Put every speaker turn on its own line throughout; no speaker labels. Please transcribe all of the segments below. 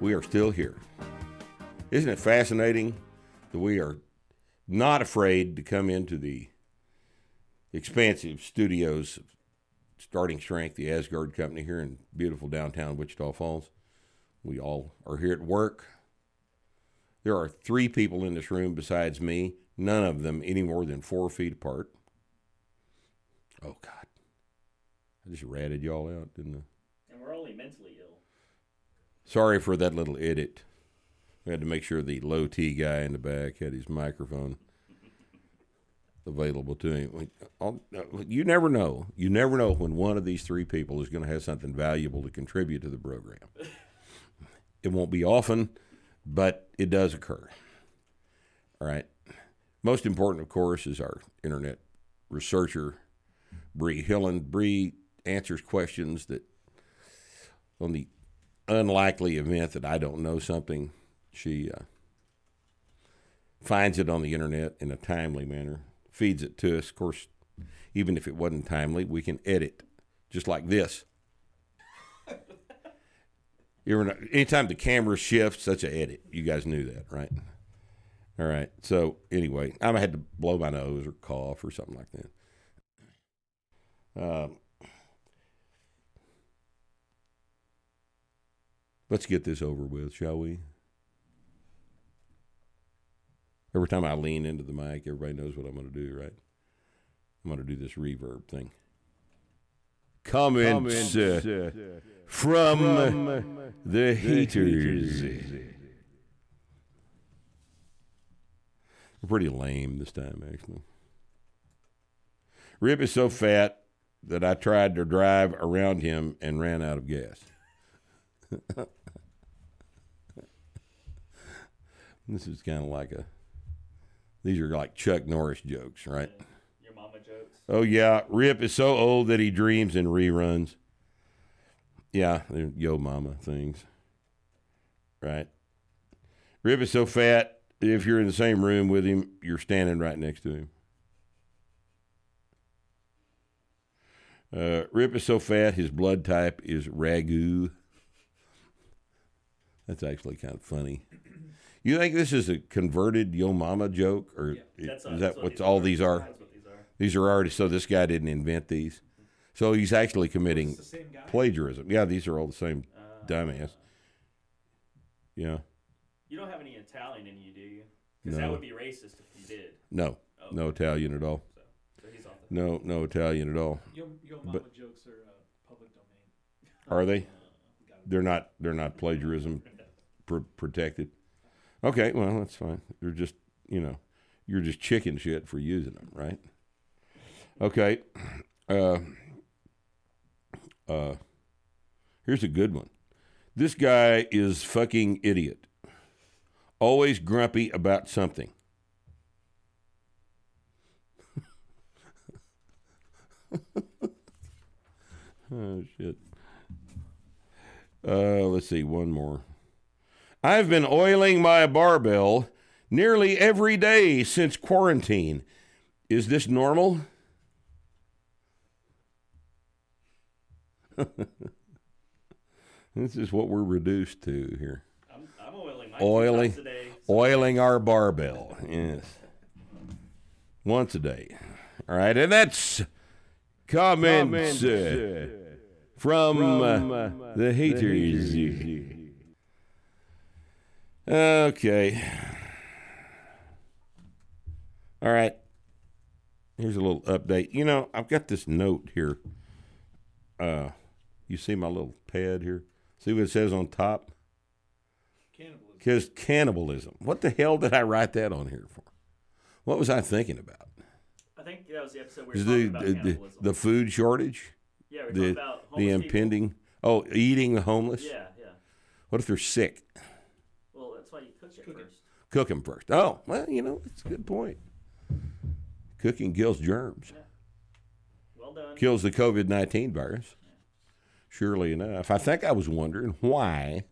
we are still here. Isn't it fascinating that we are not afraid to come into the expansive studios Starting Strength, the Asgard Company here in beautiful downtown Wichita Falls? We all are here at work. There are three people in this room besides me, none of them any more than four feet apart. Oh, God. I just ratted y'all out, didn't I?
And we're only mentally ill.
Sorry for that little edit. We had to make sure the low T guy in the back had his microphone available to him. You never know. You never know when one of these three people is going to have something valuable to contribute to the program. It won't be often, but it does occur. All right. Most important, of course, is our internet researcher, Bree Hillen. Bree answers questions that on the unlikely event that I don't know something, she uh, finds it on the internet in a timely manner, feeds it to us. Of course, even if it wasn't timely, we can edit, just like this. Know, anytime the camera shifts, that's an edit. You guys knew that, right? All right. So anyway, I had to blow my nose or cough or something like that. Um, Let's get this over with, shall we? Every time I lean into the mic, everybody knows what I'm going to do, right? I'm going to do this reverb thing. Comments, uh, from, the, haters. Pretty lame this time, actually. Rip is so fat that I tried to drive around him and ran out of gas. This is kind of like a. These are like Chuck Norris jokes, right?
Your mama jokes.
Oh yeah, Rip is so old that he dreams in reruns. Yeah, they're yo mama things. Right. Rip is so fat if you're in the same room with him, you're standing right next to him. Uh, Rip is so fat his blood type is ragu. That's actually kind of funny. You think this is a converted yo mama joke, or
That's,
is
uh,
that
that's
what
these
all
are.
these are?
These are.
These are already so this guy didn't invent these. So he's actually committing plagiarism. Yeah, these are all the same
Uh,
dumbass. Yeah.
You don't have any Italian in you, do you? Because
No.
that would be racist if you did.
No.
Oh.
No Italian at all.
So, so he's off the.
No no Italian at all.
Yo, yo mama
But-
jokes are uh, public domain.
Are they? They're not they're not plagiarism pr- protected. Okay, well, that's fine. You're just, you know, you're just chicken shit for using them, right? Okay. Uh uh Here's a good one. This guy is fucking idiot. Always grumpy about something. oh shit. Uh, let's see, one more. I've been oiling my barbell nearly every day since quarantine. Is this normal? this is what we're reduced to here.
I'm, I'm oiling my
Oiling,
times a day. so-
oiling our barbell. Yes, once a day. All right, and that's comments, uh, from, uh, the haters. Okay. All right. Here's a little update. You know, I've got this note here. Uh, you see my little pad here? See what it says on top?
Cannibalism.
Because cannibalism. What the hell did I write that on here for? What was I thinking about?
I think that was the episode we were talking
the,
about
the,
cannibalism.
the food shortage?
yeah, we were
The,
talking about
the
homeless people.
impending. Oh, eating the homeless?
Yeah, yeah.
What if they're sick?
Well, that's why you cook it
Cook.
Them first. Oh, well, you know, it's a good point. Cooking kills germs,
Well done.
kills the COVID 19 virus. Surely enough. I think I was wondering why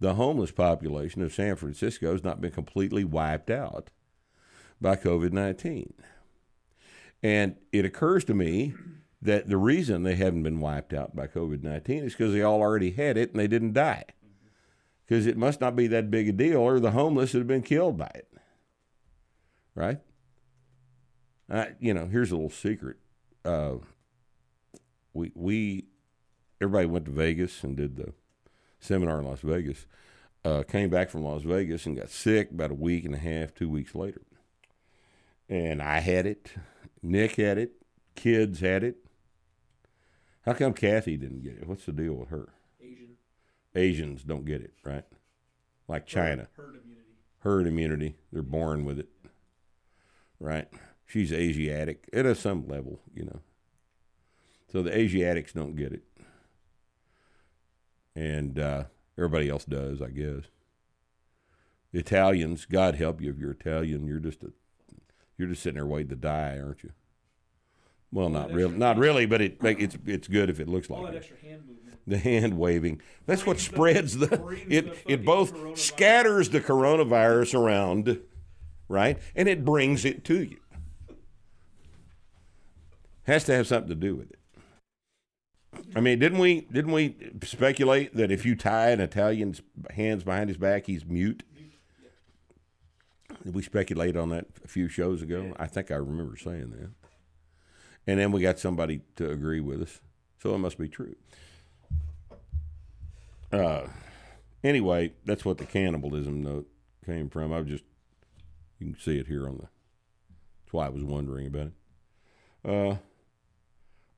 the homeless population of San Francisco has not been completely wiped out by COVID 19. And it occurs to me that the reason they haven't been wiped out by COVID 19 is because they all already had it and they didn't die. Because it must not be that big a deal, or the homeless would have been killed by it. Right? You know, here's a little secret. Uh, we, we, everybody went to Vegas and did the seminar in Las Vegas. Uh, came back from Las Vegas and got sick about a week and a half, two weeks later. And I had it. Nick had it. Kids had it. How come Kathy didn't get it? What's the deal with her?
Asian.
Asians don't get it, right? Like China,
Herd immunity.
herd immunity. They're born with it, right? She's Asiatic at some level, you know. So the Asiatics don't get it, and uh, everybody else does, I guess. The Italians, God help you if you're Italian, you're just a, you're just sitting there waiting to die, aren't you? Well, not really, not really, but it make it's it's good if it looks
All
like
that
it.
extra hand movement.
The hand waving. That's what spreads the it it both scatters the coronavirus around, right? And it brings it to you. Has to have something to do with it. I mean, didn't we didn't we speculate that if you tie an Italian's hands behind his back, he's mute? Did we speculate on that a few shows ago? I think I remember saying that. And then we got somebody to agree with us, so it must be true. Uh, anyway, that's what the cannibalism note came from. I just you can see it here on the. That's why I was wondering about it. Uh, all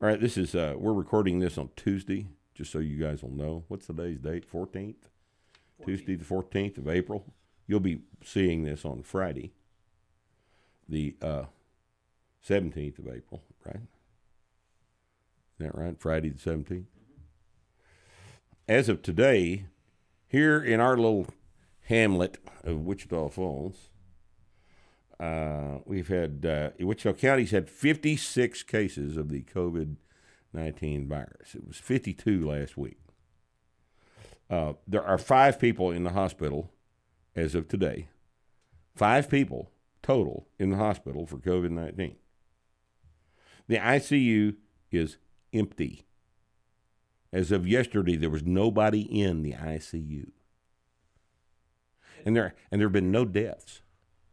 right, this is uh, we're recording this on Tuesday, just so you guys will know. What's today's date? Fourteenth. Tuesday, the fourteenth of April. You'll be seeing this on Friday, the uh, seventeenth of April, right? Is that right? Friday the seventeenth. As of today, here in our little hamlet of Wichita Falls, uh, we've had uh, Wichita County's had 56 cases of the COVID 19 virus. It was 52 last week. Uh, there are five people in the hospital as of today. Five people total in the hospital for COVID 19. The ICU is empty. As of yesterday, there was nobody in the ICU. And there and there have been no deaths.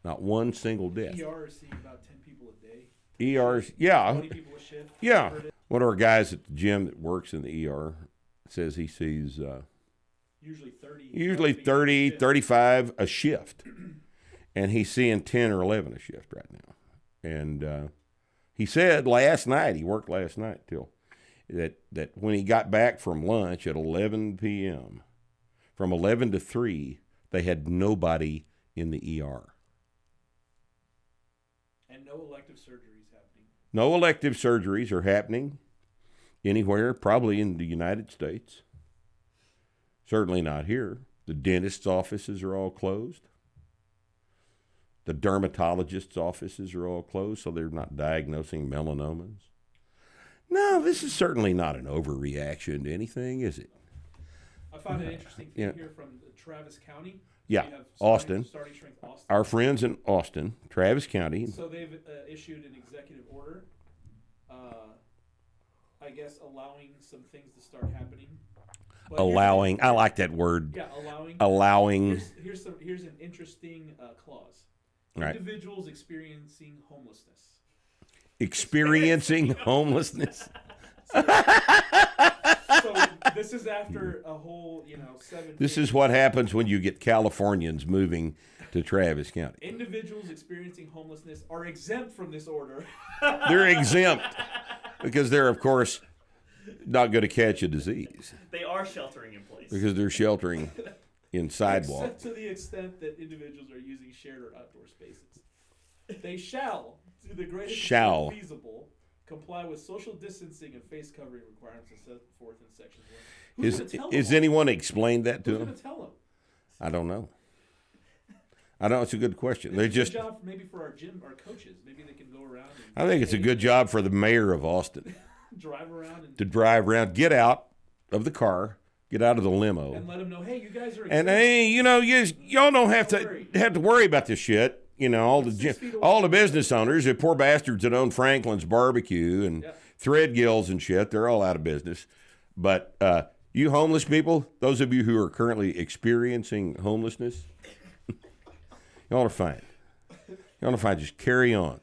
Not one single death.
ER is seeing about 10 people a day.
ER's yeah.
20 people a shift.
Yeah. One of our guys at the gym that works in the ER says he sees uh,
Usually 30.
usually
30
30,
shift.
35 a shift. And he's seeing 10 or 11 a shift right now. And uh, he said last night, he worked last night till that, that when he got back from lunch at 11 p.m., from 11 to 3, they had nobody in the ER.
And no elective surgeries happening.
No elective surgeries are happening anywhere, probably in the United States. Certainly not here. The dentist's offices are all closed. The dermatologist's offices are all closed, so they're not diagnosing melanomas. No, this is certainly not an overreaction to anything, is it?
I find it interesting thing
Yeah.
here from Travis County.
Yeah,
have
Austin.
Starting Austin.
Our friends in Austin, Travis County,
So they've uh, issued an executive order, uh, I guess allowing some things to start happening. But
allowing, I like that word,
Yeah, allowing.
allowing,
Here's, here's, some, here's an interesting uh, clause.
right,
Individuals experiencing homelessness.
Experiencing homelessness.
So this is after a whole, you know, seven.
This is what happens when you get Californians moving to Travis County.
Individuals experiencing homelessness are exempt from this order.
They're exempt because they're, of course, not going to catch a disease
They are sheltering in place.
because they're sheltering in sidewalks.
Except to the extent that individuals are using shared or outdoor spaces. They shall, to the greatest
Shall.
feasible, comply with social distancing and face covering requirements as set forth in section one. Who's
Is is
them?
anyone explained that to
Who's
them?
tell them?
I don't know. I know it's a good question. They
It's a
just.
job maybe for our gym, our coaches. Maybe they can go around and
I think it's a good job for the mayor of Austin
drive around and,
to drive around, get out of the car, get out of the limo,
and let them know, hey, you guys are.
and hey, you know, you y'all don't have to have to worry about this shit. You know, all the
feet away.
all the business owners, the poor bastards that own Franklin's Barbecue and. Threadgills and shit, they're all out of business. But uh, you homeless people, those of you who are currently experiencing homelessness, you ought to find. You ought to find. Just carry on.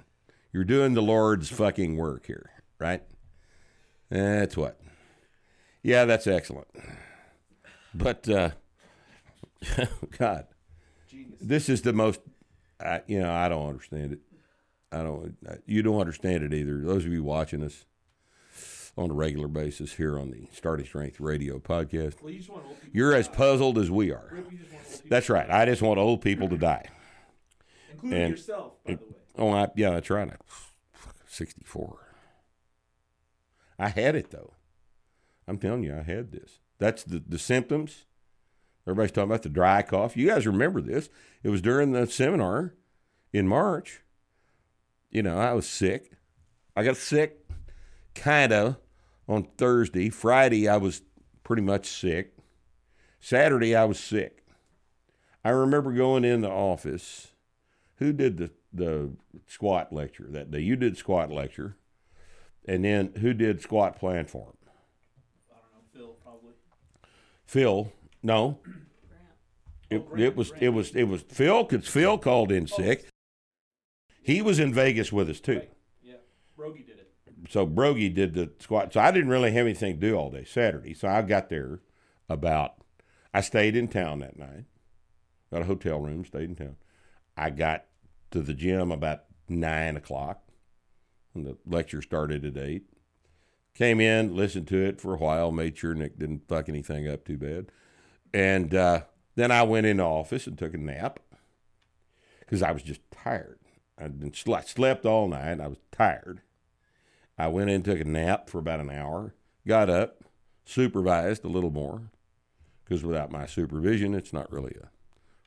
You're doing the Lord's fucking work here, right? That's what. Yeah, that's excellent. But uh, God,
Genius.
this is the most. I, you know, I don't understand it. I don't. You don't understand it either. Those of you watching us on a regular basis here on the Starting Strength Radio podcast,
Well, you just want old people.
you're as puzzled as we are.
Rip, you just want old people
That's right. I just want old people to die.
including
and-
yourself, by the way.
Oh, I, yeah, that's right. I'm 64. I had it though. I'm telling you, I had this. That's the, the symptoms. Everybody's talking about the dry cough. You guys remember this. It was during the seminar in March. You know, I was sick. I got sick kind of on Thursday. Friday, I was pretty much sick. Saturday, I was sick. I remember going in the office. Who did the, the squat lecture that day? You did squat lecture. And then who did squat plan platform?
I don't know, Phil probably.
Phil. No. It,
Oh,
it was it was it was Phil because Phil called in oh, sick. He was in Vegas with us too.
Yeah, Rogie did it.
So Brogy did the squat. So I didn't really have anything to do all day Saturday. So I got there about. I stayed in town that night. Got a hotel room. Stayed in town. I got to the gym about nine o'clock. And the lecture started at eight. Came in, listened to it for a while, made sure Nick didn't fuck anything up too bad, and uh, then I went into office and took a nap because I was just tired. I'd been sle- slept all night. I was tired. I went in took a nap for about an hour, got up, supervised a little more, because without my supervision, it's not really a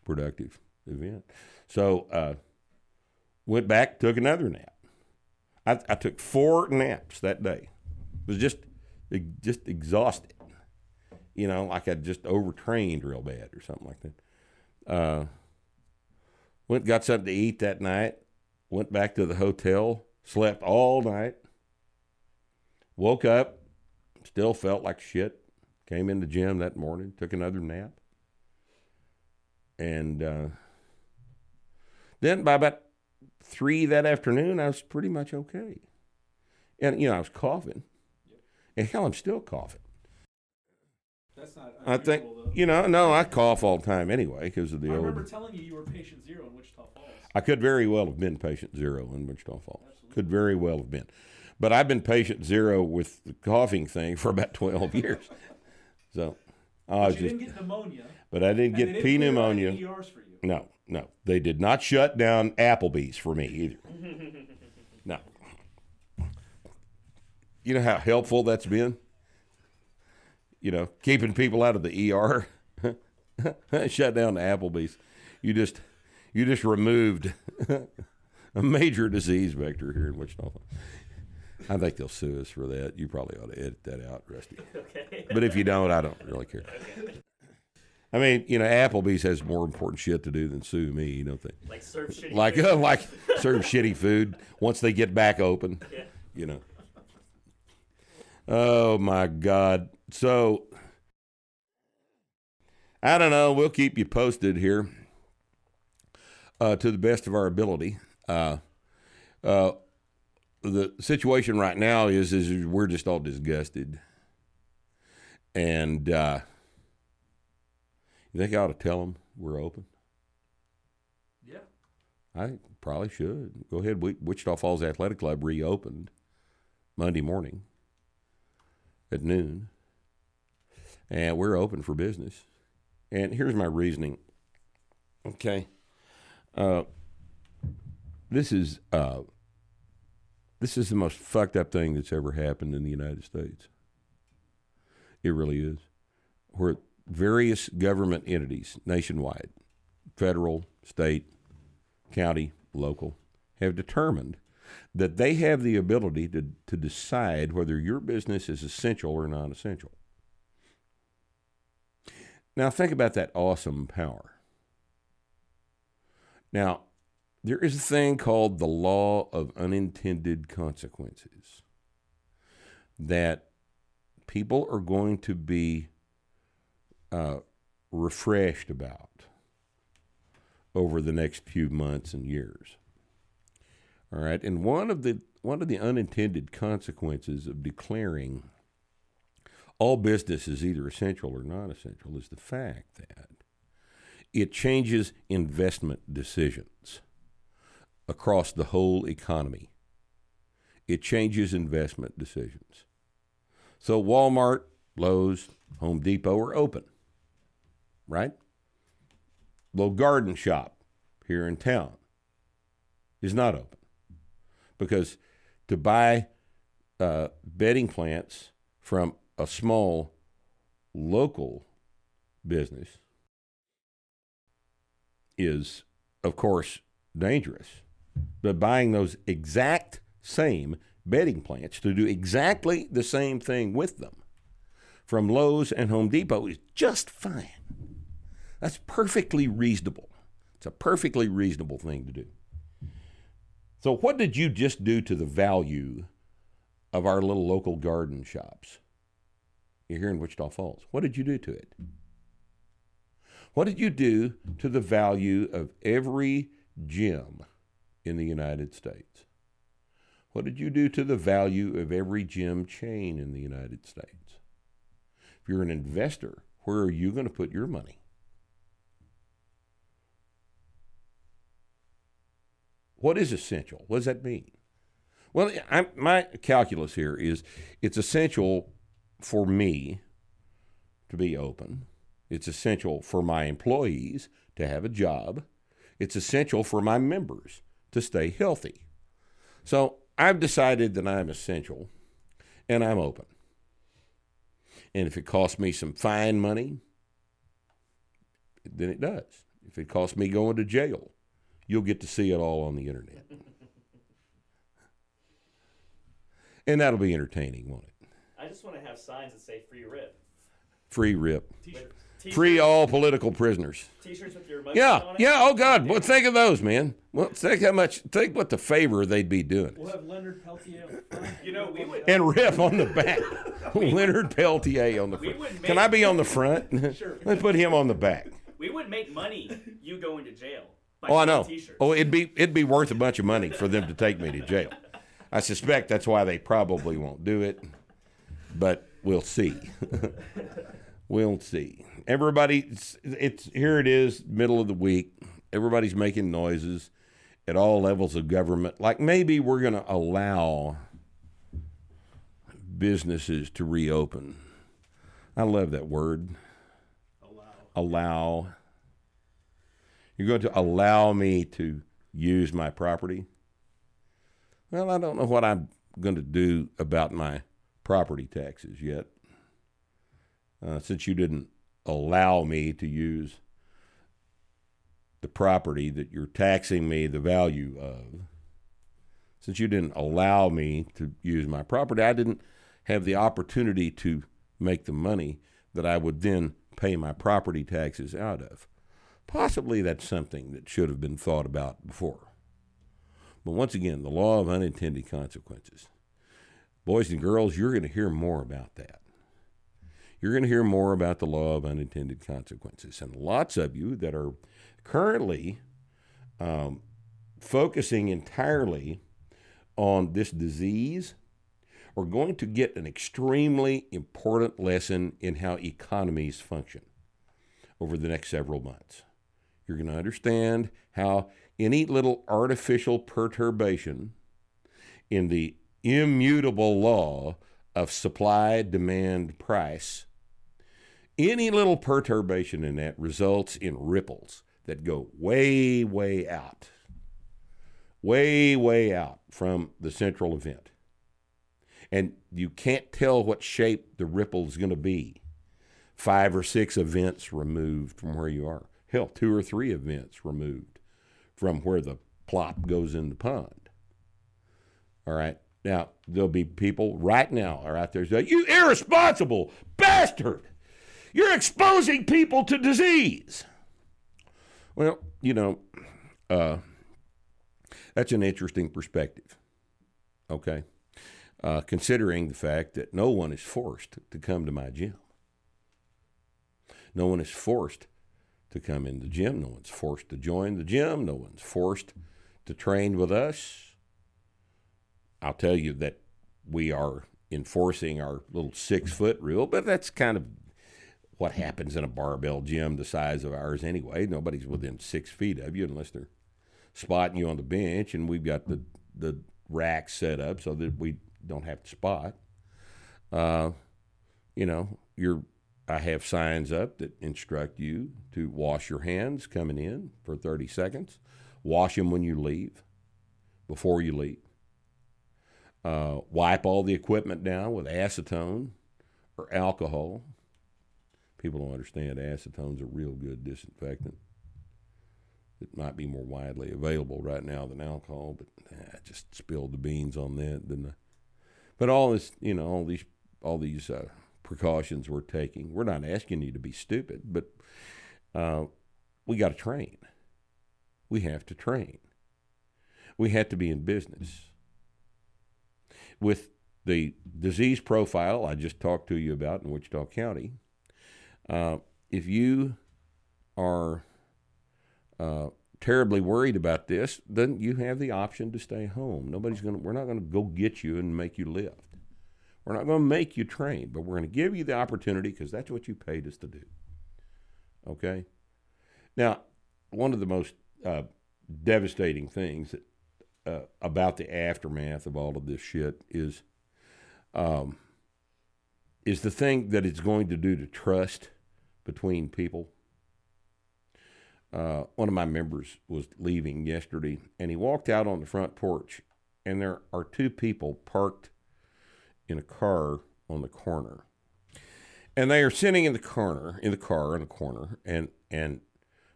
productive event. So, uh, went back, took another nap. I, I took four naps that day. It Was just, just exhausted. You know, like I just overtrained real bad or something like that. Uh, went got something to eat that night. Went back to the hotel. Slept all night. Woke up, still felt like shit. Came in the gym that morning, took another nap. And uh, then by about three that afternoon, I was pretty much okay. And, you know, I was coughing. And hell, I'm still coughing.
That's not.
I think,
though.
you know, no, I cough all the time anyway because of the
I
old.
remember telling you you were patient zero in Wichita Falls.
I could very well have been patient zero in Wichita Falls.
Absolutely.
Could very well have been. But I've been patient zero with the coughing thing for about 12 years. So I
But you
just,
didn't get pneumonia.
but I didn't get P pneumonia. No, no. They did not shut down Applebee's for me either. No. You know how helpful that's been? You know, keeping people out of the ER. shut down the Applebee's. You just you just removed a major disease vector here in Wichita. I think they'll sue us for that. You probably ought to edit that out, Rusty.
Okay.
But if you don't, I don't really care. I mean, you know, Applebee's has more important shit to do than sue me. You don't think?
Like serve shitty.
Like,
food.
uh, like serve shitty food once they get back open.
Yeah.
You know. Oh my God! So I don't know. We'll keep you posted here uh, to the best of our ability. Uh, uh, the situation right now is is we're just all disgusted, and uh, you think I ought to tell them we're open?
Yeah.
I probably should. Go ahead. Wi- Wichita Falls Athletic Club reopened Monday morning at noon, and we're open for business. And here's my reasoning. Okay, uh, this is uh, this is the most fucked up thing that's ever happened in the United States. It really is. where various government entities nationwide, federal, state, county, local, have determined that they have the ability to, to decide whether your business is essential or non essential. Now, think about that awesome power. Now, there is a thing called the law of unintended consequences that people are going to be uh, refreshed about over the next few months and years. All right, and one of the one of the unintended consequences of declaring all business is either essential or non-essential is the fact that it changes investment decisions across the whole economy. It changes investment decisions. So Walmart, Lowe's, Home Depot are open, right? Little garden shop here in town is not open because to buy uh, bedding plants from a small local business is, of course, dangerous. But buying those exact same bedding plants to do exactly the same thing with them from Lowe's and Home Depot is just fine. That's perfectly reasonable. It's a perfectly reasonable thing to do. So, what did you just do to the value of our little local garden shops? Here in Wichita Falls. What did you do to it? What did you do to the value of every gym in the United States? What did you do to the value of every gym chain in the United States? If you're an investor, where are you going to put your money? What is essential? What does that mean? Well, I'm, my calculus here is it's essential for me to be open. It's essential for my employees to have a job. It's essential for my members to stay healthy. So I've decided that I'm essential and I'm open. And if it costs me some fine money, then it does. If it costs me going to jail, you'll get to see it all on the internet. and that'll be entertaining, won't it?
I just want to have signs that say free rip.
Free rip.
T-shirts.
T-shirts-
Free all political prisoners.
T-shirts with your mugshot
Yeah,
on it.
yeah. Oh God, well, think of those, man. Well, think how much. Think what the favor they'd be doing.
We'll have Leonard Peltier. on the front.
You know, we would-
And Rip on the back. Leonard Peltier on the
We
front.
would
Can I be on the front?
Sure.
Let's put him on the back.
We would make money you going to jail. By
Oh, I know.
T-shirts.
Oh, it'd be it'd be worth a bunch of money for them to take me to jail. I suspect that's why they probably won't do it, but we'll see. we'll see. Everybody, it's, it's here. It is middle of the week. Everybody's making noises at all levels of government. Like maybe we're going to allow businesses to reopen. I love that word.
Allow.
Allow. You're going to allow me to use my property? Well, I don't know what I'm going to do about my property taxes yet. Uh, since you didn't allow me to use the property that you're taxing me the value of, since you didn't allow me to use my property, I didn't have the opportunity to make the money that I would then pay my property taxes out of. Possibly that's something that should have been thought about before. But once again, the law of unintended consequences. Boys and girls, you're going to hear more about that. You're going to hear more about the law of unintended consequences. And lots of you that are currently um, focusing entirely on this disease are going to get an extremely important lesson in how economies function over the next several months. You're going to understand how any little artificial perturbation in the immutable law of supply, demand, price, any little perturbation in that results in ripples that go way, way out, way, way out from the central event. And you can't tell what shape the ripple is going to be five or six events removed from where you are. Hell, two or three events removed from where the plop goes in the pond. All right. Now, there'll be people right now are out there saying, You irresponsible bastard! You're exposing people to disease. Well, you know, uh, that's an interesting perspective. Okay. Uh, considering the fact that no one is forced to come to my gym. No one is forced to come in the gym. No one's forced to join the gym. No one's forced to train with us. I'll tell you that we are enforcing our little six foot rule, but that's kind of what happens in a barbell gym the size of ours anyway. Nobody's within six feet of you unless they're spotting you on the bench, and we've got the the rack set up so that we don't have to spot. Uh, you know, you're. I have signs up that instruct you to wash your hands coming in for 30 seconds. Wash them when you leave, before you leave. Uh, wipe all the equipment down with acetone or alcohol. People don't understand acetone's a real good disinfectant. It might be more widely available right now than alcohol, but I just spilled the beans on that, didn't I? But all this, you know, all these, all these uh, precautions we're taking. We're not asking you to be stupid, but uh, we got to train. We have to train. We have to be in business. With the disease profile I just talked to you about in Wichita County, uh, if you are uh, terribly worried about this, then you have the option to stay home. Nobody's going to, we're not going to go get you and make you lift. We're not going to make you train, but we're going to give you the opportunity because that's what you paid us to do. Okay? Now, one of the most uh, devastating things that, uh, about the aftermath of all of this shit is um, is the thing that it's going to do to trust between people. Uh, one of my members was leaving yesterday, and he walked out on the front porch, and there are two people parked in a car on the corner. And they are sitting in the corner, in the car in the corner, and and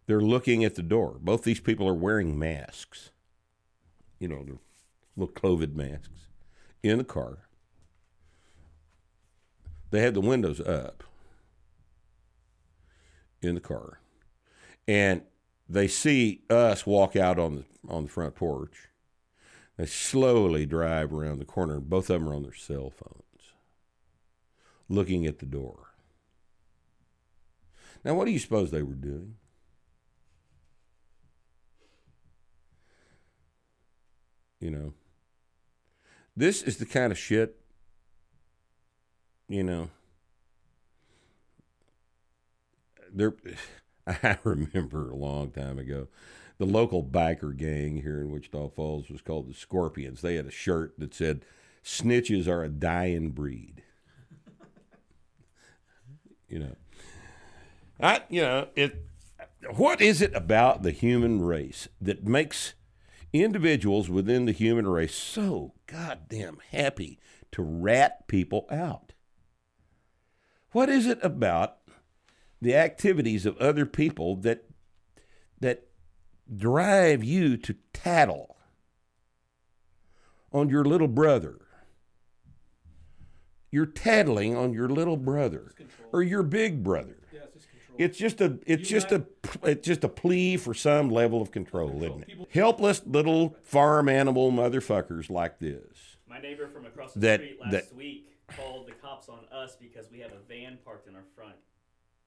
they're looking at the door. Both these people are wearing masks. You know, the little COVID masks in the car. They had the windows up in the car. And they see us walk out on the on the front porch. They slowly drive around the corner, both of them are on their cell phones, looking at the door. Now, what do you suppose they were doing? You know, this is the kind of shit, you know, there. I remember a long time ago, the local biker gang here in Wichita Falls was called the Scorpions. They had a shirt that said, "Snitches are a dying breed." you know, I you know it. What is it about the human race that makes individuals within the human race so goddamn happy to rat people out? What is it about the activities of other people that that drive you to tattle on your little brother. You're tattling on your little brother or your big brother.
It's just control.
It's just a it's just a it's just a plea for some level of control, isn't it? Helpless little farm animal motherfuckers like this.
My neighbor from across the
That-
street last
that-
week called the cops on us because we have a van parked in our front,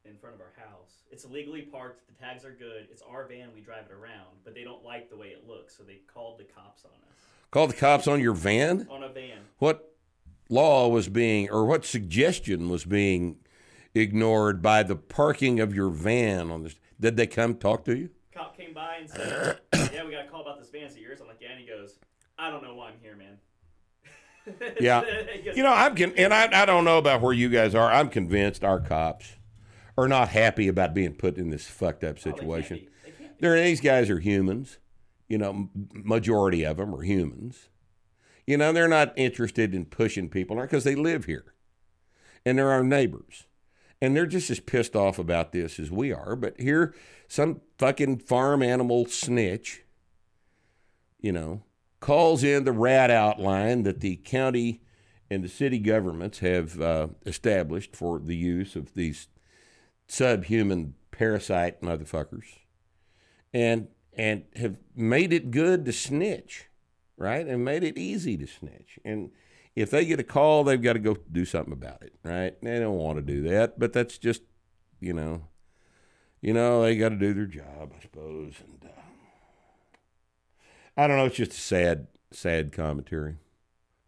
in front of our house. It's illegally parked. The tags are good. It's our van. We drive it around, but they don't like the way it looks, so they called the cops on us
Called the cops on your van?
on a van.
What law was being or what suggestion was being ignored by the parking of your van on this did they come talk to you?
Cop came by and said, "Yeah, we got a call about this van. Is it yours?" I'm like, "Yeah." And he goes, "I don't know why I'm here, man."
Yeah.
Goes,
You know, I'm con- and I, I don't know about where you guys are. I'm convinced our cops are not happy about being put in this fucked up
"Oh, they can't
situation.
They can't
these guys are humans. You know, majority of them are humans. You know, they're not interested in pushing people because they live here, and they're our neighbors, and they're just as pissed off about this as we are. But here, some fucking farm animal snitch, you know, calls in the rat outline that the county and the city governments have uh, established for the use of these subhuman parasite motherfuckers, and and have made it good to snitch, right? And made it easy to snitch. And if they get a call, they've got to go do something about it, right? They don't want to do that, but that's just, you know, you know, they got to do their job, I suppose. And uh, I don't know. It's just a sad, sad commentary.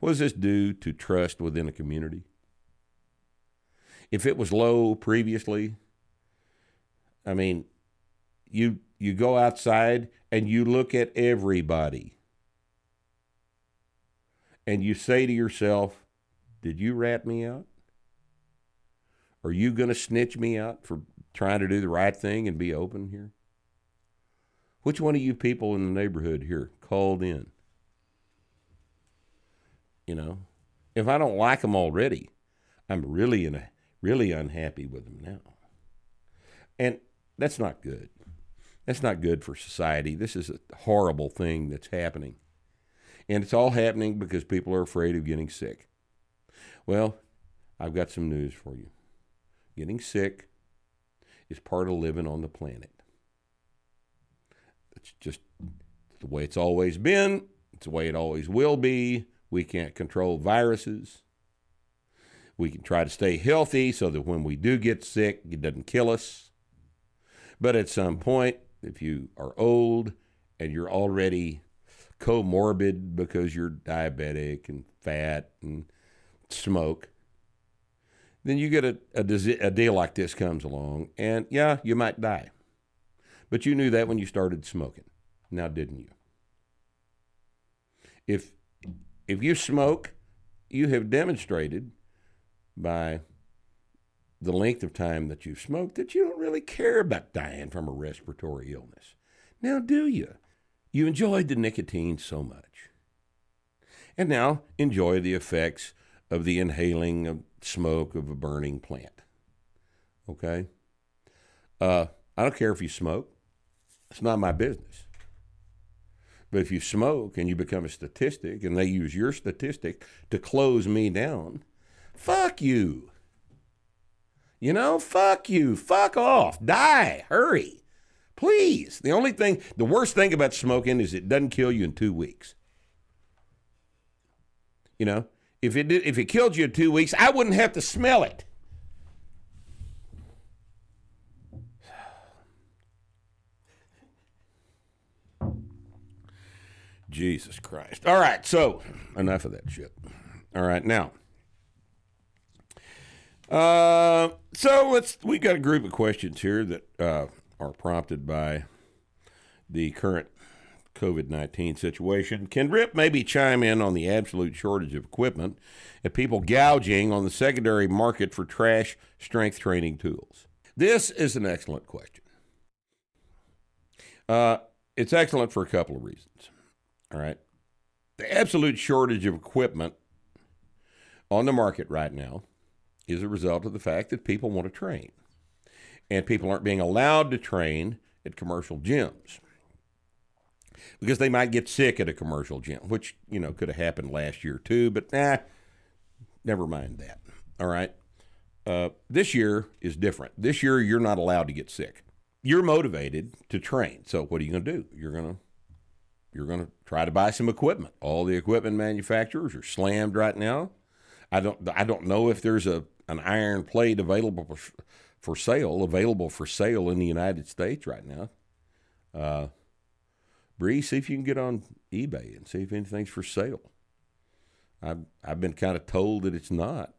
What does this do to trust within a community? If it was low previously, I mean, you you go outside and you look at everybody and you say to yourself, Did you rat me out? Are you going to snitch me out for trying to do the right thing and be open here? Which one of you people in the neighborhood here called in? You know, if I don't like them already, I'm really in a really unhappy with them now. And that's not good. That's not good for society. This is a horrible thing that's happening. And it's all happening because people are afraid of getting sick. Well, I've got some news for you. Getting sick is part of living on the planet. It's just the way it's always been, it's the way it always will be. We can't control viruses. We can try to stay healthy so that when we do get sick, it doesn't kill us. But at some point, if you are old and you're already comorbid because you're diabetic and fat and smoke, then you get a, a, a, deal like this comes along, and yeah, you might die. But you knew that when you started smoking. Now, didn't you? If if you smoke, you have demonstrated by the length of time that you've smoked that you don't really care about dying from a respiratory illness. Now, do you? You enjoyed the nicotine so much. And now enjoy the effects of the inhaling of smoke of a burning plant. Okay? Uh, I don't care if you smoke, it's not my business. But if you smoke and you become a statistic and they use your statistic to close me down, fuck you. You know, fuck you. Fuck off. Die. Hurry. Please. The only thing, the worst thing about smoking is it doesn't kill you in two weeks. You know, if it did, if it killed you in two weeks, I wouldn't have to smell it. Jesus Christ. All right, so enough of that shit. All right, now uh, so let's We've got a group of questions here that uh, are prompted by the current COVID nineteen situation. Can Rip maybe chime in on the absolute shortage of equipment and people gouging on the secondary market for trash strength training tools? This is an excellent question. Uh, it's excellent for a couple of reasons. All right. The absolute shortage of equipment on the market right now is a result of the fact that people want to train. And people aren't being allowed to train at commercial gyms because they might get sick at a commercial gym, which, you know, could have happened last year too, but nah, never mind that. All right. Uh, this year is different. This year, you're not allowed to get sick. You're motivated to train. So what are you going to do? You're going to you're going to try to buy some equipment. All the equipment manufacturers are slammed right now. I don't I don't know if there's a an iron plate available for, for sale, available for sale in the United States right now. Uh, Bree, see if you can get on eBay and see if anything's for sale. I've I've been kind of told that it's not.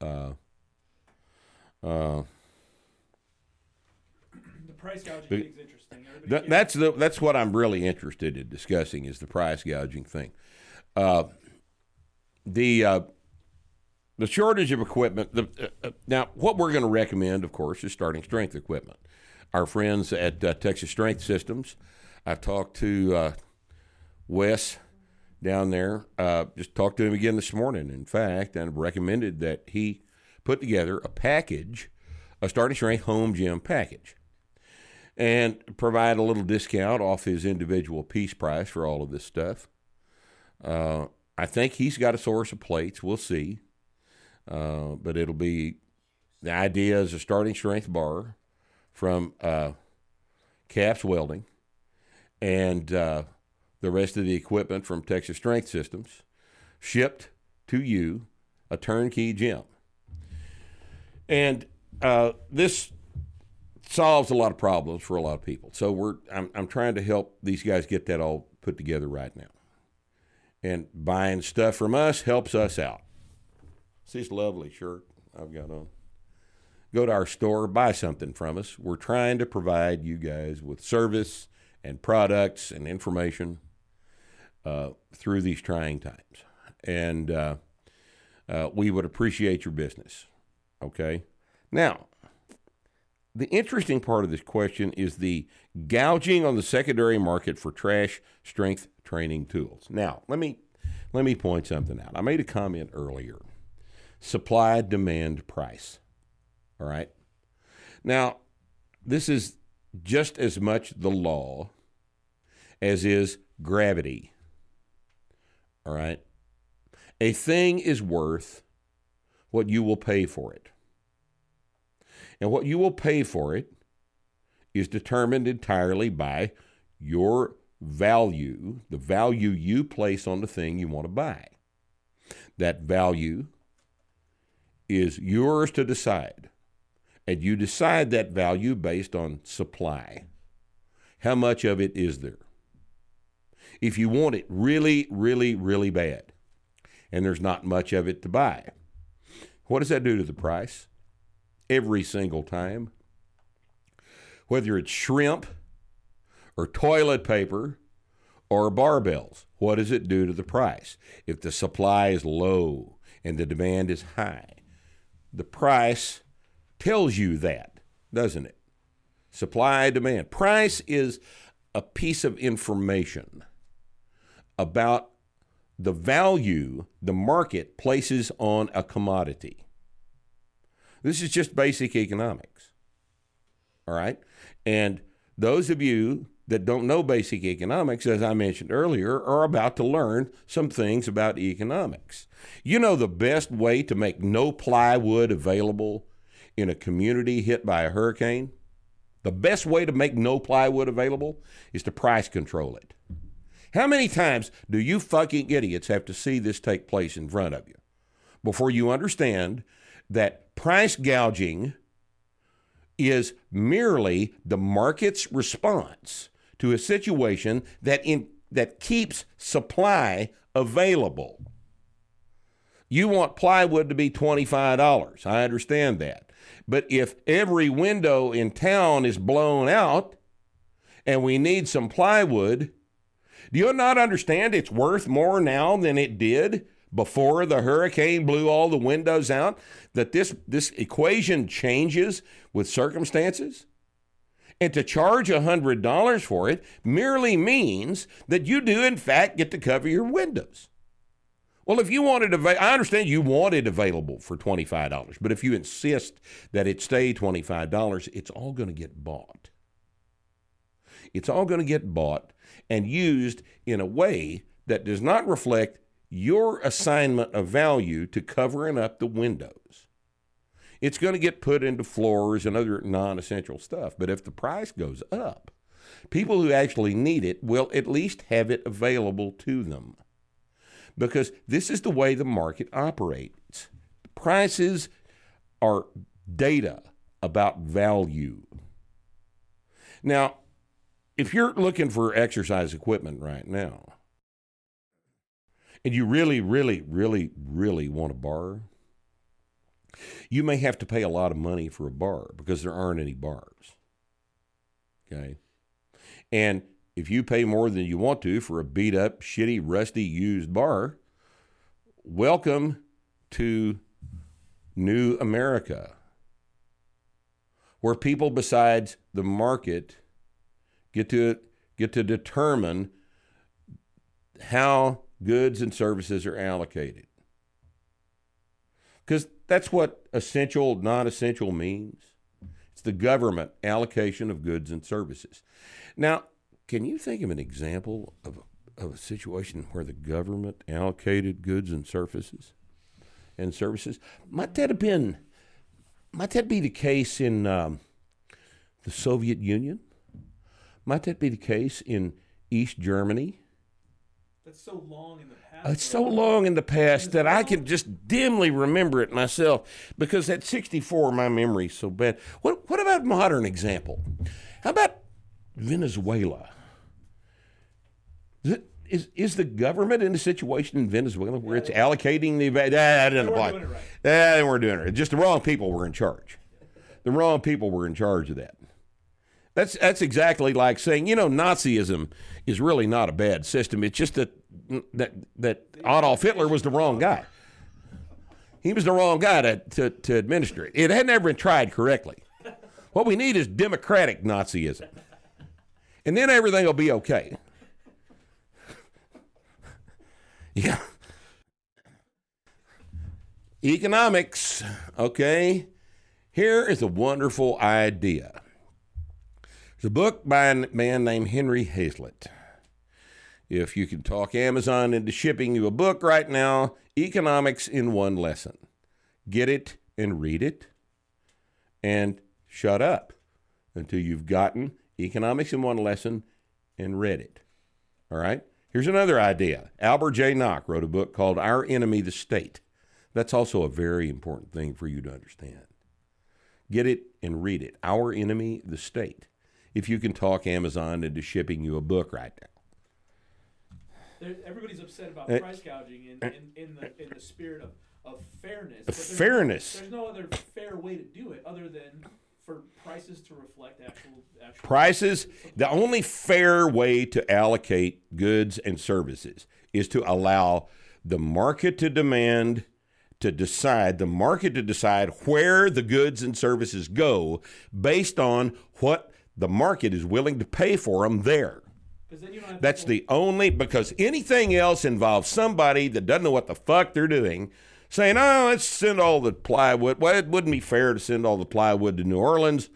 Uh, uh,
the price gouging thing's interesting.
Th- that's the that's what I'm really interested in discussing is the price gouging thing. Uh, the uh, the shortage of equipment. The, uh, uh now, what we're going to recommend, of course, is starting strength equipment. Our friends at uh, Texas Strength Systems. I've talked to uh, Wes down there. Uh, just talked to him again this morning, in fact, and recommended that he put together a package a starting strength home gym package and provide a little discount off his individual piece price for all of this stuff. Uh, I think he's got a source of plates. We'll see. Uh, but it'll be the idea is a starting strength bar from uh, Caps Welding and uh, the rest of the equipment from Texas Strength Systems shipped to you, a turnkey gym. And uh, this solves a lot of problems for a lot of people. So we're I'm, I'm trying to help these guys get that all put together right now. And buying stuff from us helps us out. See this lovely shirt I've got on. Go to our store, buy something from us. We're trying to provide you guys with service and products and information uh, through these trying times. And uh, uh, we would appreciate your business. Okay? Now, the interesting part of this question is the gouging on the secondary market for trash strength training tools. Now, let me let me point something out. I made a comment earlier. Supply, demand, price. All right. Now, this is just as much the law as is gravity. All right. A thing is worth what you will pay for it. And what you will pay for it is determined entirely by your value, the value you place on the thing you want to buy. That value is yours to decide. And you decide that value based on supply. How much of it is there? If you want it really, really, really bad, and there's not much of it to buy, what does that do to the price? every single time. Whether it's shrimp or toilet paper or barbells, what does it do to the price? If the supply is low and the demand is high, the price tells you that, doesn't it? Supply, demand. Price is a piece of information about the value the market places on a commodity. This is just basic economics. All right? And those of you that don't know basic economics, as I mentioned earlier, are about to learn some things about economics. You know the best way to make no plywood available in a community hit by a hurricane? The best way to make no plywood available is to price control it. How many times do you fucking idiots have to see this take place in front of you before you understand that price gouging is merely the market's response to a situation that in that keeps supply available. You want plywood to be $25. I understand that. But if every window in town is blown out and we need some plywood, do you not understand it's worth more now than it did before the hurricane blew all the windows out, that this, this equation changes with circumstances? And to charge $100 for it merely means that you do, in fact, get to cover your windows. Well, if you wanted, av- I understand you want it available for $25, but if you insist that it stay $25, it's all going to get bought. It's all going to get bought and used in a way that does not reflect your assignment of value to covering up the windows. It's going to get put into floors and other non essential stuff. But if the price goes up, people who actually need it will at least have it available to them. Because this is the way the market operates. Prices are data about value. Now, if you're looking for exercise equipment right now, and you really, really, really, really want a bar, you may have to pay a lot of money for a bar because there aren't any bars. Okay. And if you pay more than you want to for a beat up, shitty, rusty, used bar, welcome to New America, where people besides the market get to get to determine how goods and services are allocated. Because that's what essential, non essential means. It's the government allocation of goods and services. Now, can you think of an example of a, of a situation where the government allocated goods and services and services? Might that have been? Might that be the case in um, the Soviet Union? Might that be the case in East Germany?
That's so long in the past.
It's so long in the past that I can just dimly remember it myself because at 64 my memory's so bad. What what about modern example? How about Venezuela? Is, it, is, is the government in a situation in Venezuela where it's allocating the that, that doesn't
They weren't
apply.
doing it right.
That they weren't doing it. Just the wrong people were in charge. The wrong people were in charge of that. That's that's exactly like saying, you know, Nazism is really not a bad system. It's just that that that Adolf Hitler was the wrong guy. He was the wrong guy to, to, to administer it. It had never been tried correctly. What we need is democratic Nazism. And then everything will be okay. Yeah. Economics, okay? Here is a wonderful idea. There's a book by a man named Henry Hazlitt. If you can talk Amazon into shipping you a book right now, Economics in One Lesson. Get it and read it and shut up until you've gotten Economics in One Lesson and read it. All right? Here's another idea. Albert J. Nock wrote a book called Our Enemy, the State. That's also a very important thing for you to understand. Get it and read it. Our Enemy, the State. If you can talk Amazon into shipping you a book right now.
Everybody's upset about
Uh,
price gouging in, in, in the in the spirit of, of fairness. But there's
fairness.
No, there's no other fair way to do it other than for prices to reflect actual actual
Prices, the only fair way to allocate goods and services is to allow the market to demand, to decide, the market to decide where the goods and services go based on what the market is willing to pay for them there.
Because then you don't
That's the only because anything else involves somebody that doesn't know what the fuck they're doing, saying, "Oh, let's send all the plywood." Well, it wouldn't be fair to send all the plywood to New Orleans.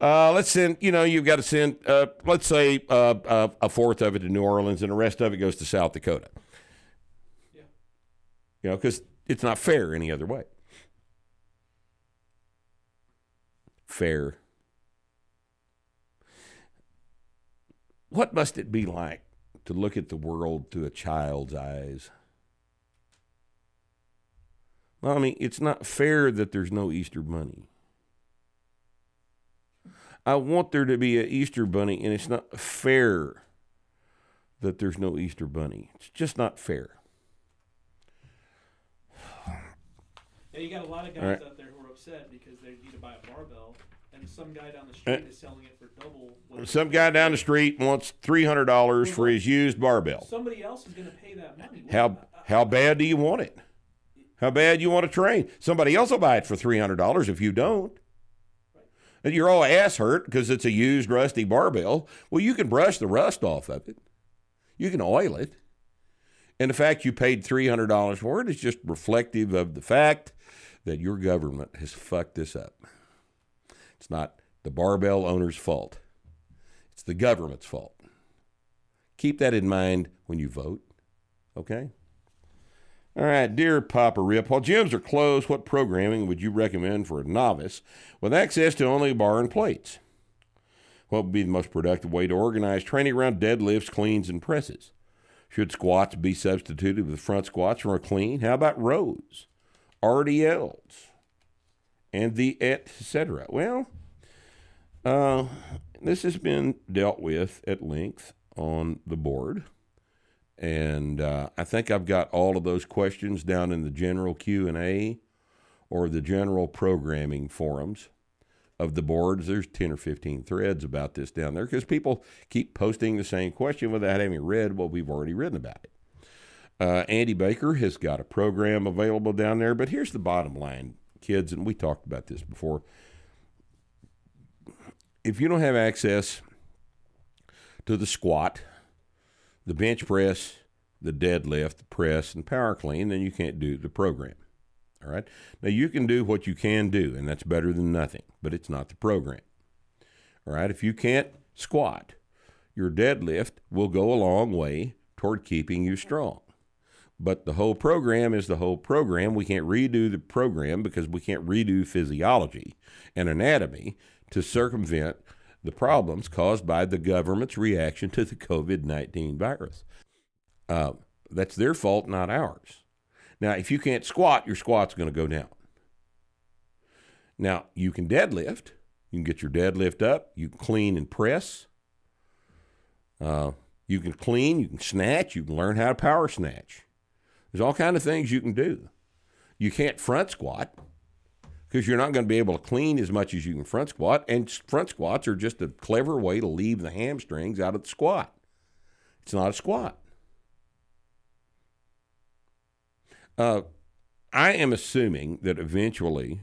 Uh, let's send. You know, you've got to send. Uh, let's say uh, uh, a fourth of it to New Orleans, and the rest of it goes to South Dakota.
Yeah.
You know, because it's not fair any other way. Fair. What must it be like to look at the world through a child's eyes? Mommy, it's not fair that there's no Easter bunny. I want there to be an Easter bunny, and it's not fair that there's no Easter bunny. It's just not fair.
Yeah, you got a lot of guys
Right.
out there who are upset because they need to buy a barbell, and some guy down the
Uh,
street is selling it for double. what
Some guy down the street wants three hundred dollars for his used barbell.
Somebody else is going to pay that money.
How how bad do you want it? How bad you want to train? Somebody else will buy it for three hundred dollars if you don't. And you're all ass hurt because it's a used rusty barbell. Well, you can brush the rust off of it. You can oil it. And the fact you paid three hundred dollars for it is just reflective of the fact that your government has fucked this up. It's not the barbell owner's fault. It's the government's fault. Keep that in mind when you vote. Okay? All right, dear Papa Rip, while gyms are closed, what programming would you recommend for a novice with access to only a bar and plates? What would be the most productive way to organize training around deadlifts, cleans, and presses? Should squats be substituted with front squats for a clean? How about rows, RDLs, and the et cetera? Well, uh, this has been dealt with at length on the board and uh, I think I've got all of those questions down in the general Q and A or the general programming forums of the boards. There's ten or fifteen threads about this down there because people keep posting the same question without having read what we've already written about it. Uh, Andy Baker has got a program available down there, but here's the bottom line, kids, and we talked about this before. If you don't have access to the squat, the bench press, the deadlift, the press, and power clean, then you can't do the program. All right. Now you can do what you can do, and that's better than nothing, but it's not the program. All right. If you can't squat, your deadlift will go a long way toward keeping you strong. But the whole program is the whole program. We can't redo the program because we can't redo physiology and anatomy to circumvent the problems caused by the government's reaction to the COVID 19 virus. Uh, that's their fault, not ours. Now, if you can't squat, your squat's going to go down. Now, you can deadlift. You can get your deadlift up. You can clean and press. Uh, you can clean. You can snatch. You can learn how to power snatch. There's all kind of things you can do. You can't front squat because you're not going to be able to clean as much as you can front squat. And front squats are just a clever way to leave the hamstrings out of the squat. It's not a squat. Uh, I am assuming that eventually,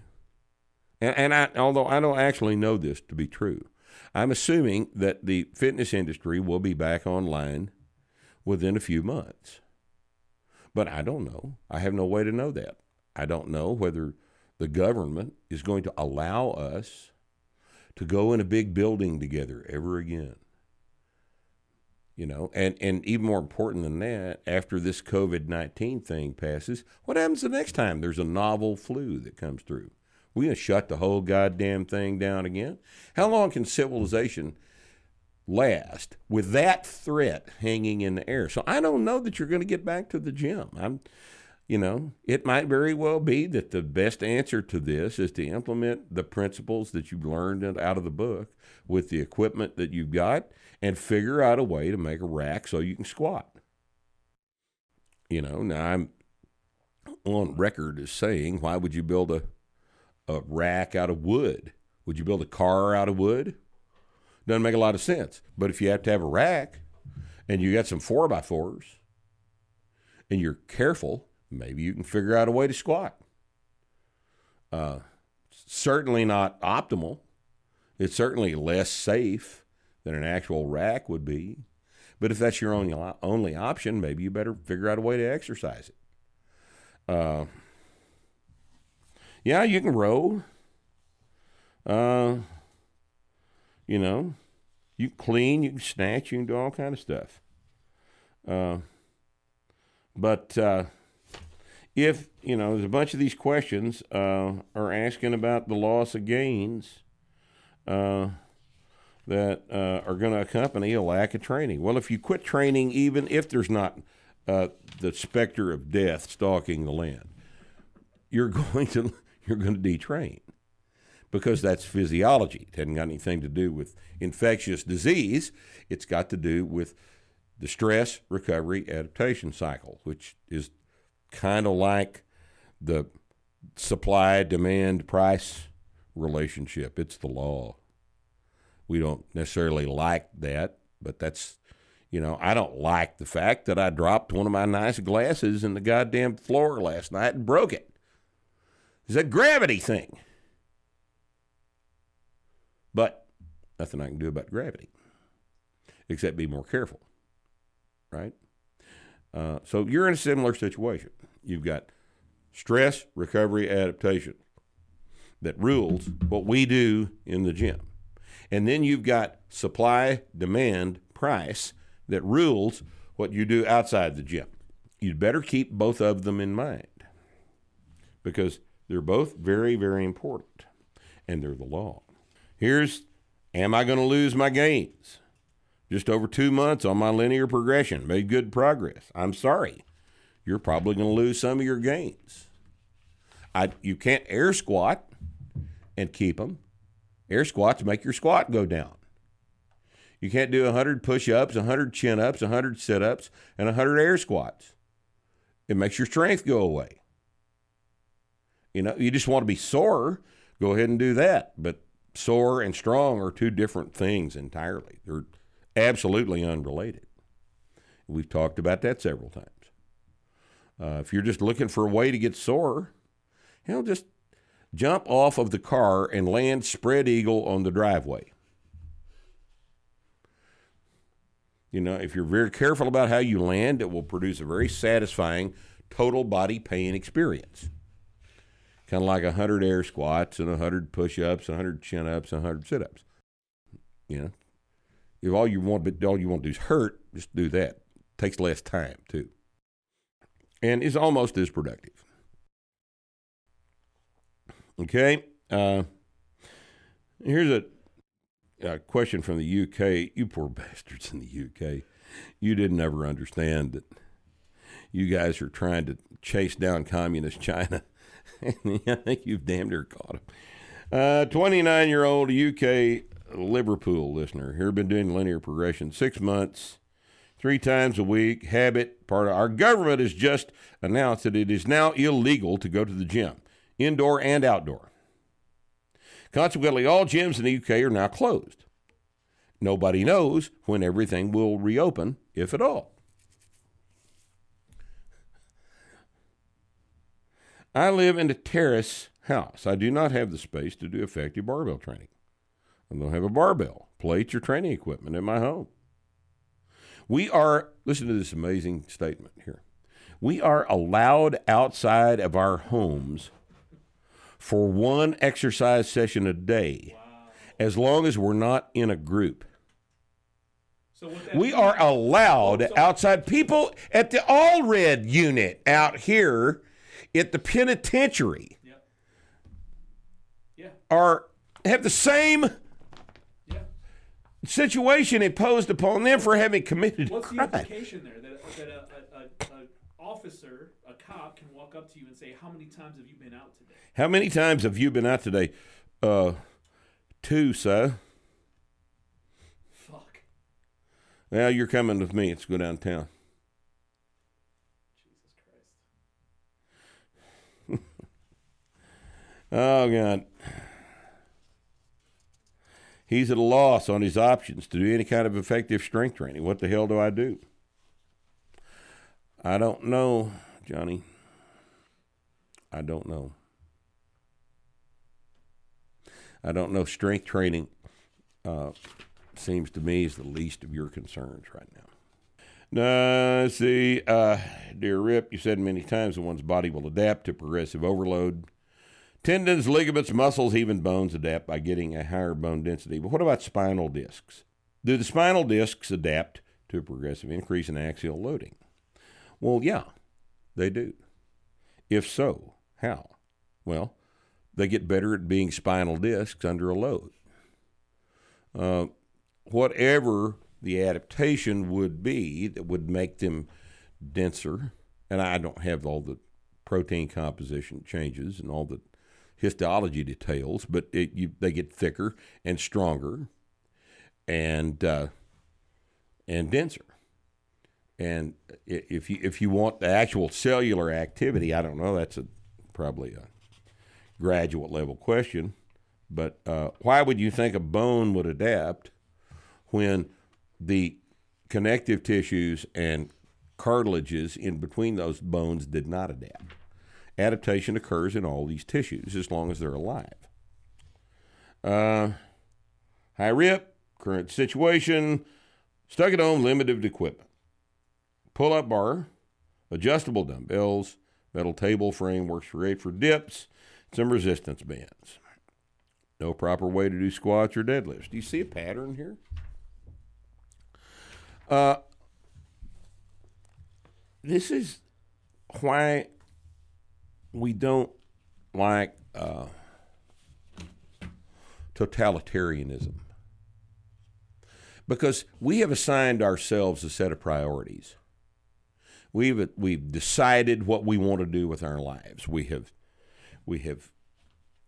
and, and I, although I don't actually know this to be true, I'm assuming that the fitness industry will be back online within a few months. But I don't know. I have no way to know that. I don't know whether the government is going to allow us to go in a big building together ever again. You know, and, and even more important than that, after this COVID 19 thing passes, what happens the next time there's a novel flu that comes through? We going to shut the whole goddamn thing down again? How long can civilization last with that threat hanging in the air? So I don't know that you're going to get back to the gym. I'm, you know, it might very well be that the best answer to this is to implement the principles that you've learned out of the book with the equipment that you've got and figure out a way to make a rack so you can squat. You know, now I'm on record as saying, why would you build a, a rack out of wood? Would you build a car out of wood? Doesn't make a lot of sense. But if you have to have a rack and you got some four by fours and you're careful, maybe you can figure out a way to squat. Uh, certainly not optimal. It's certainly less safe than an actual rack would be. But if that's your only only option, maybe you better figure out a way to exercise it. Uh, yeah, you can row. Uh, you know, you can clean, you can snatch, you can do all kind of stuff. Uh, but uh, if you know, there's a bunch of these questions uh, are asking about the loss of gains. Uh, that uh, are going to accompany a lack of training. Well, if you quit training, even if there's not uh, the specter of death stalking the land, you're going to you're going to detrain because that's physiology. It hasn't got anything to do with infectious disease. It's got to do with the stress recovery adaptation cycle, which is kind of like the supply demand price relationship. It's the law we don't necessarily like that, but that's you know, I don't like the fact that I dropped one of my nice glasses in the goddamn floor last night and broke it. It's a gravity thing. But nothing I can do about gravity except be more careful, right? Uh, so you're in a similar situation. You've got stress, recovery, adaptation that rules what we do in the gym. And then you've got supply, demand, price that rules what you do outside the gym. You'd better keep both of them in mind because they're both very, very important and they're the law. Here's Am I going to lose my gains? Just over two months on my linear progression, made good progress. I'm sorry. You're probably going to lose some of your gains. I, you can't air squat and keep them. Air squats make your squat go down. You can't do 100 push ups, 100 chin ups, 100 sit ups, and 100 air squats. It makes your strength go away. You know, you just want to be sore, go ahead and do that. But sore and strong are two different things entirely. They're absolutely unrelated. We've talked about that several times. Uh, if you're just looking for a way to get sore, you know, just jump off of the car and land spread eagle on the driveway. You know, if you're very careful about how you land, it will produce a very satisfying total body pain experience. Kind of like 100 air squats and 100 push ups, 100 chin ups, 100 sit ups. You know, if all you want, but all you want to do is hurt, just do that. Takes less time too, and it's almost as productive. Okay, uh, here's a, a question from the UK. You poor bastards in the UK, you didn't ever understand that you guys are trying to chase down communist China. I think you've damn near caught him. 29 uh, year old UK Liverpool listener here, been doing linear progression six months, three times a week, habit, part of our government has just announced that it is now illegal to go to the gym, indoor and outdoor. Consequently, all gyms in the UK are now closed. Nobody knows when everything will reopen, if at all. I live in a terrace house. I do not have the space to do effective barbell training. I don't have a barbell, plates, or training equipment in my home. We are, listen to this amazing statement here. We are allowed outside of our homes for one exercise session a day wow. as long as we're not in a group. So we are allowed outside people at the Allred unit out here at the penitentiary yep. yeah. are have the same yeah. situation imposed upon them for having committed
What's
crime.
the implication there that, that a, a, a, a officer, a cop, can walk up to you and say, "How many times have you been out today?"
How many times have you been out today? Uh, two, sir.
Fuck.
Well, you're coming with me. Let's go downtown. Oh, God. He's at a loss on his options to do any kind of effective strength training. What the hell do I do? I don't know, Johnny. I don't know. I don't know. Strength training uh, seems to me is the least of your concerns right now. No, see, uh, dear Rip, you said many times that one's body will adapt to progressive overload. Tendons, ligaments, muscles, even bones adapt by getting a higher bone density. But what about spinal discs? Do the spinal discs adapt to a progressive increase in axial loading? Well, yeah, they do. If so, how? Well, they get better at being spinal discs under a load. Uh, whatever the adaptation would be that would make them denser, and I don't have all the protein composition changes and all the histology details, but it, you, they get thicker and stronger and uh, and denser. And if you if you want the actual cellular activity, I don't know. That's a probably a graduate level question. But uh, why would you think a bone would adapt when the connective tissues and cartilages in between those bones did not adapt? Adaptation occurs in all these tissues as long as they're alive. Uh, hi rip, current situation, stuck at home, limited equipment. Pull up bar, adjustable dumbbells, metal table frame works great for dips, some resistance bands. No proper way to do squats or deadlifts. Do you see a pattern here? Uh, this is why we don't like uh, totalitarianism because we have assigned ourselves a set of priorities. We've we've decided what we want to do with our lives. We have we have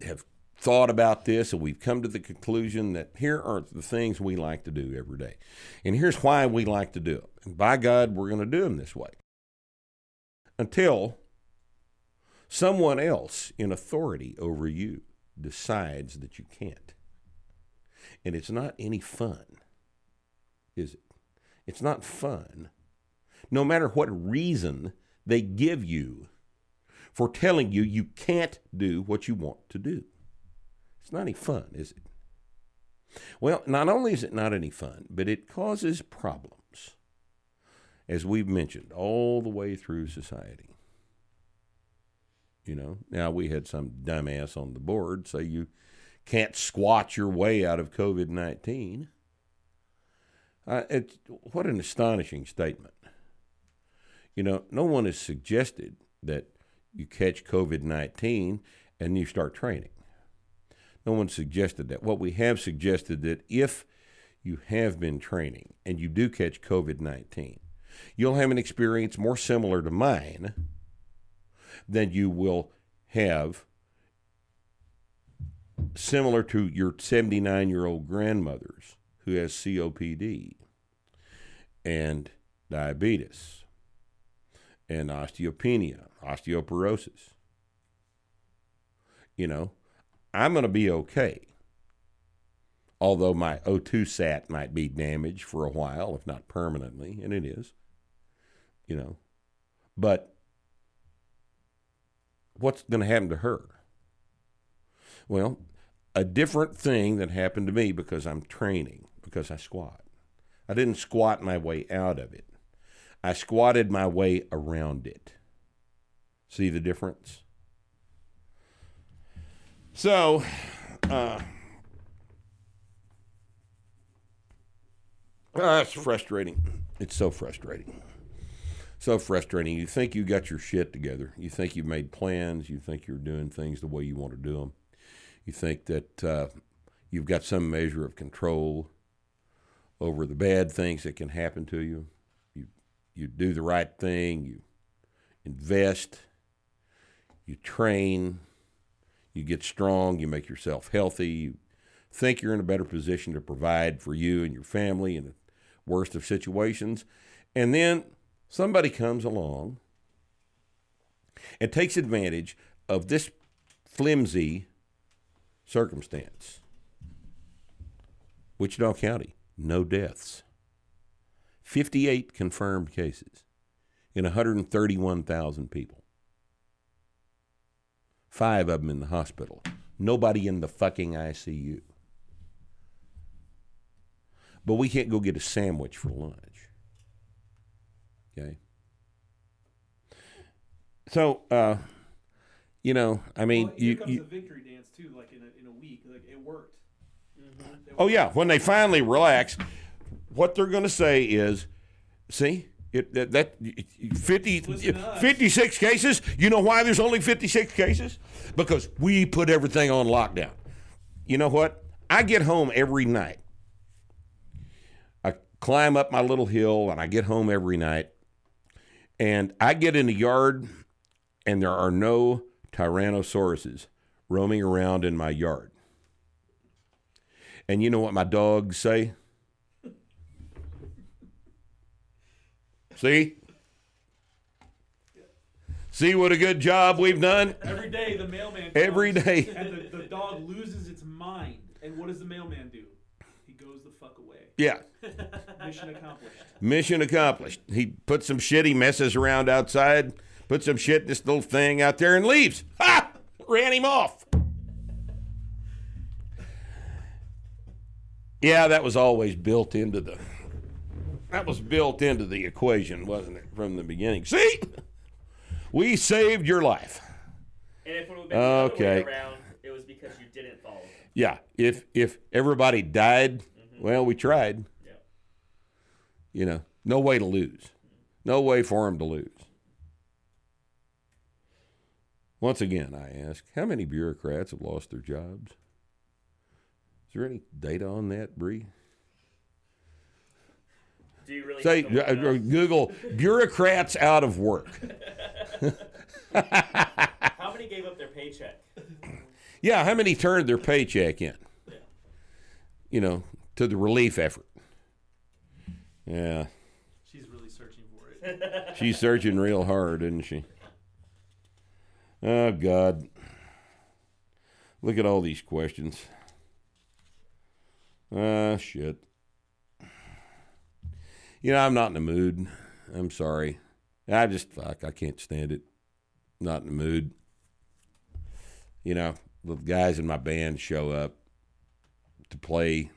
have thought about this and we've come to the conclusion that here are the things we like to do every day. And here's why we like to do it. And by God, we're going to do them this way. Until Someone else in authority over you decides that you can't. And it's not any fun, is it? It's not fun. No matter what reason they give you for telling you you can't do what you want to do. It's not any fun, is it? Well, not only is it not any fun, but it causes problems, as we've mentioned, all the way through society. You know, now we had some dumbass on the board say you can't squat your way out of COVID 19. Uh, it, what an astonishing statement. You know, no one has suggested that you catch COVID 19 and you start training. No one suggested that. What we have suggested that if you have been training and you do catch COVID 19, you'll have an experience more similar to mine than you will have similar to your 79 year old grandmother's who has COPD and diabetes and osteopenia, osteoporosis. You know, I'm going to be okay. Although my O2 sat might be damaged for a while, if not permanently, and it is. You know, but what's going to happen to her? Well, a different thing that happened to me because I'm training, because I squat. I didn't squat my way out of it. I squatted my way around it. See the difference? So, uh, uh, it's frustrating. It's so frustrating. So frustrating. You think you got your shit together. You think you've made plans. You think you're doing things the way you want to do them. You think that uh, you've got some measure of control over the bad things that can happen to you. You you do the right thing. You invest. You train. You get strong. You make yourself healthy. You think you're in a better position to provide for you and your family in the worst of situations, and then somebody comes along and takes advantage of this flimsy circumstance. Wichita County, no deaths. 58 confirmed cases in 131,000 people. Five of them in the hospital. Nobody in the fucking ICU. But we can't go get a sandwich for lunch. Okay? So, uh, you know, I mean,
well, here
you,
comes
you
the victory dance too. Like in a, in a week, like it worked. It
Oh
worked.
yeah, when they finally relax, what they're going to say is, "See, it, that, that 50,
Listen to us.
56 cases. You know why there's only 56 cases? Because we put everything on lockdown. You know what? I get home every night. I climb up my little hill and I get home every night. And I get in the yard and there are no tyrannosauruses roaming around in my yard. And you know what my dogs say? See? See what a good job we've done?
Every day the mailman.
Every day.
And the, the dog loses its mind. And what does the mailman do? He goes the fuck away.
Yeah.
Mission accomplished.
Mission accomplished. He puts some shit, he messes around outside, puts some shit in this little thing out there and leaves. Ha! Ran him off. Yeah, that was always built into the that was built into the equation, wasn't it, from the beginning? See? We saved your life.
And if it would have been the other
Okay.
way around, it was because you didn't follow. it.
Yeah, if if everybody died, well, we tried.
Yeah.
You know, no way to lose. No way for him to lose. Once again, I ask, how many bureaucrats have lost their jobs? Is there any data on that, Bree?
Do you really
Say,
look
uh. Google bureaucrats out of work.
How many gave up their paycheck?
Yeah, how many turned their paycheck in? You know, to the relief effort. Yeah,
She's really searching for it.
she's searching real hard, isn't she? Oh, God. Look at all these questions. Ah, shit. You know, I'm not in the mood. I'm sorry. I just, fuck, I can't stand it. Not in the mood. You know, the guys in my band show up to play,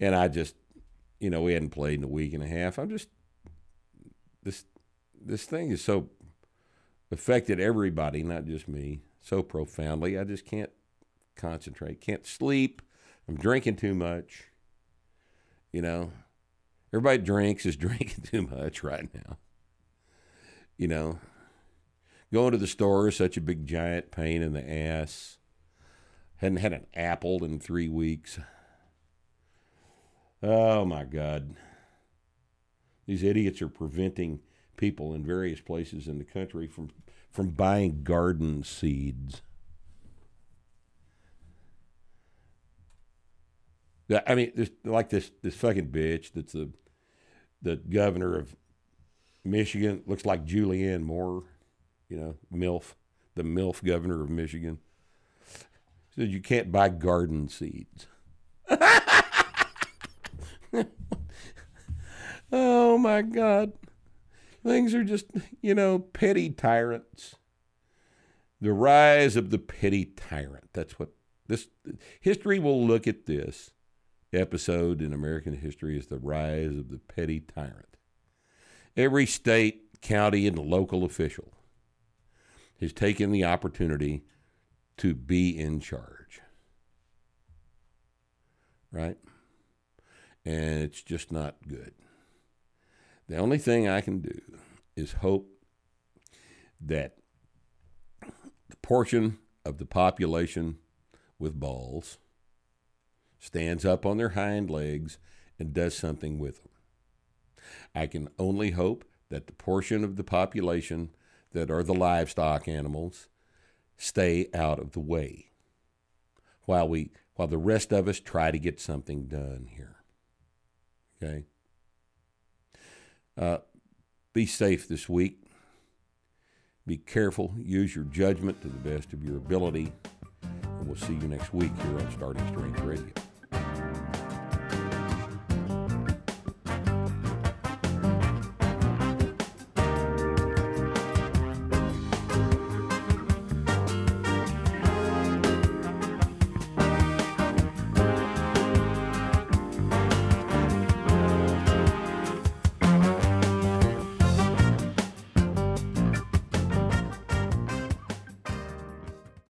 and I just, you know, we hadn't played in a week and a half. I'm just, this, this thing is so affected everybody, not just me, so profoundly. I just can't concentrate, can't sleep. I'm drinking too much. You know, everybody drinks is drinking too much right now. You know, going to the store is such a big giant pain in the ass. Hadn't had an apple in three weeks. Oh my God. These idiots are preventing people in various places in the country from, from buying garden seeds. I mean, this, like this this fucking bitch that's the the governor of Michigan looks like Julianne Moore, you know, MILF, the MILF governor of Michigan. Said you can't buy garden seeds. oh my God. Things are just, you know, petty tyrants. The rise of the petty tyrant. That's what this history will look at this episode in American history as the rise of the petty tyrant. Every state, county, and local official has taken the opportunity to be in charge. Right? And it's just not good. The only thing I can do is hope that the portion of the population with balls stands up on their hind legs and does something with them. I can only hope that the portion of the population that are the livestock animals stay out of the way while we while the rest of us try to get something done here. Okay? Uh, be safe this week. Be careful. Use your judgment to the best of your ability. And we'll see you next week here on Starting Strength Radio.